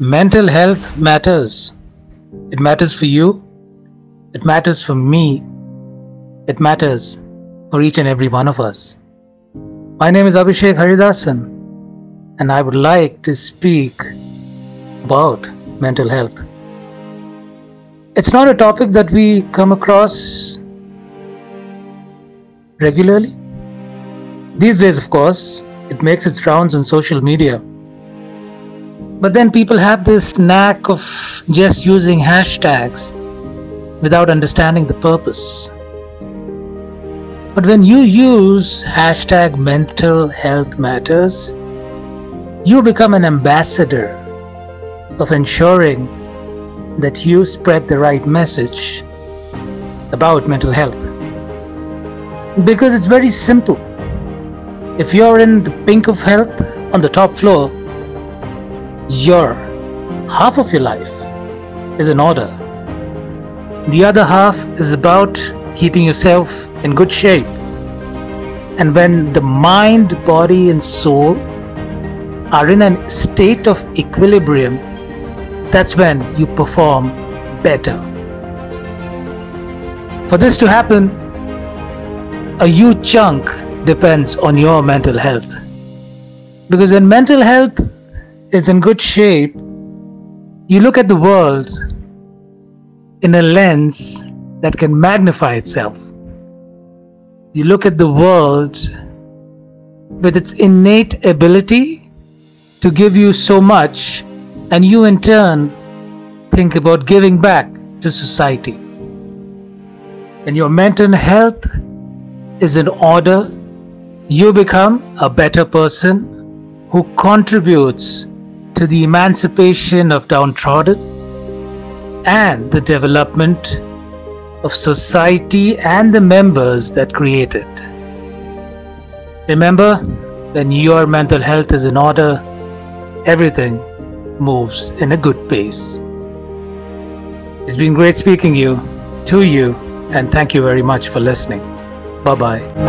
Mental health matters. It matters for you. It matters for me. It matters for each and every one of us. My name is Abhishek Haridasan, and I would like to speak about mental health. It's not a topic that we come across regularly. These days, of course, it makes its rounds on social media. But then people have this knack of just using hashtags without understanding the purpose. But when you use hashtag mental health matters, you become an ambassador of ensuring that you spread the right message about mental health. Because it's very simple. If you're in the pink of health on the top floor, your half of your life is in order. The other half is about keeping yourself in good shape. And when the mind, body, and soul are in a state of equilibrium, that's when you perform better. For this to happen, a huge chunk depends on your mental health. Because when mental health is in good shape, you look at the world in a lens that can magnify itself. You look at the world with its innate ability to give you so much, and you in turn think about giving back to society. When your mental health is in order, you become a better person who contributes to the emancipation of downtrodden and the development of society and the members that create it. Remember, when your mental health is in order, everything moves in a good pace. It's been great speaking you to you and thank you very much for listening. Bye bye.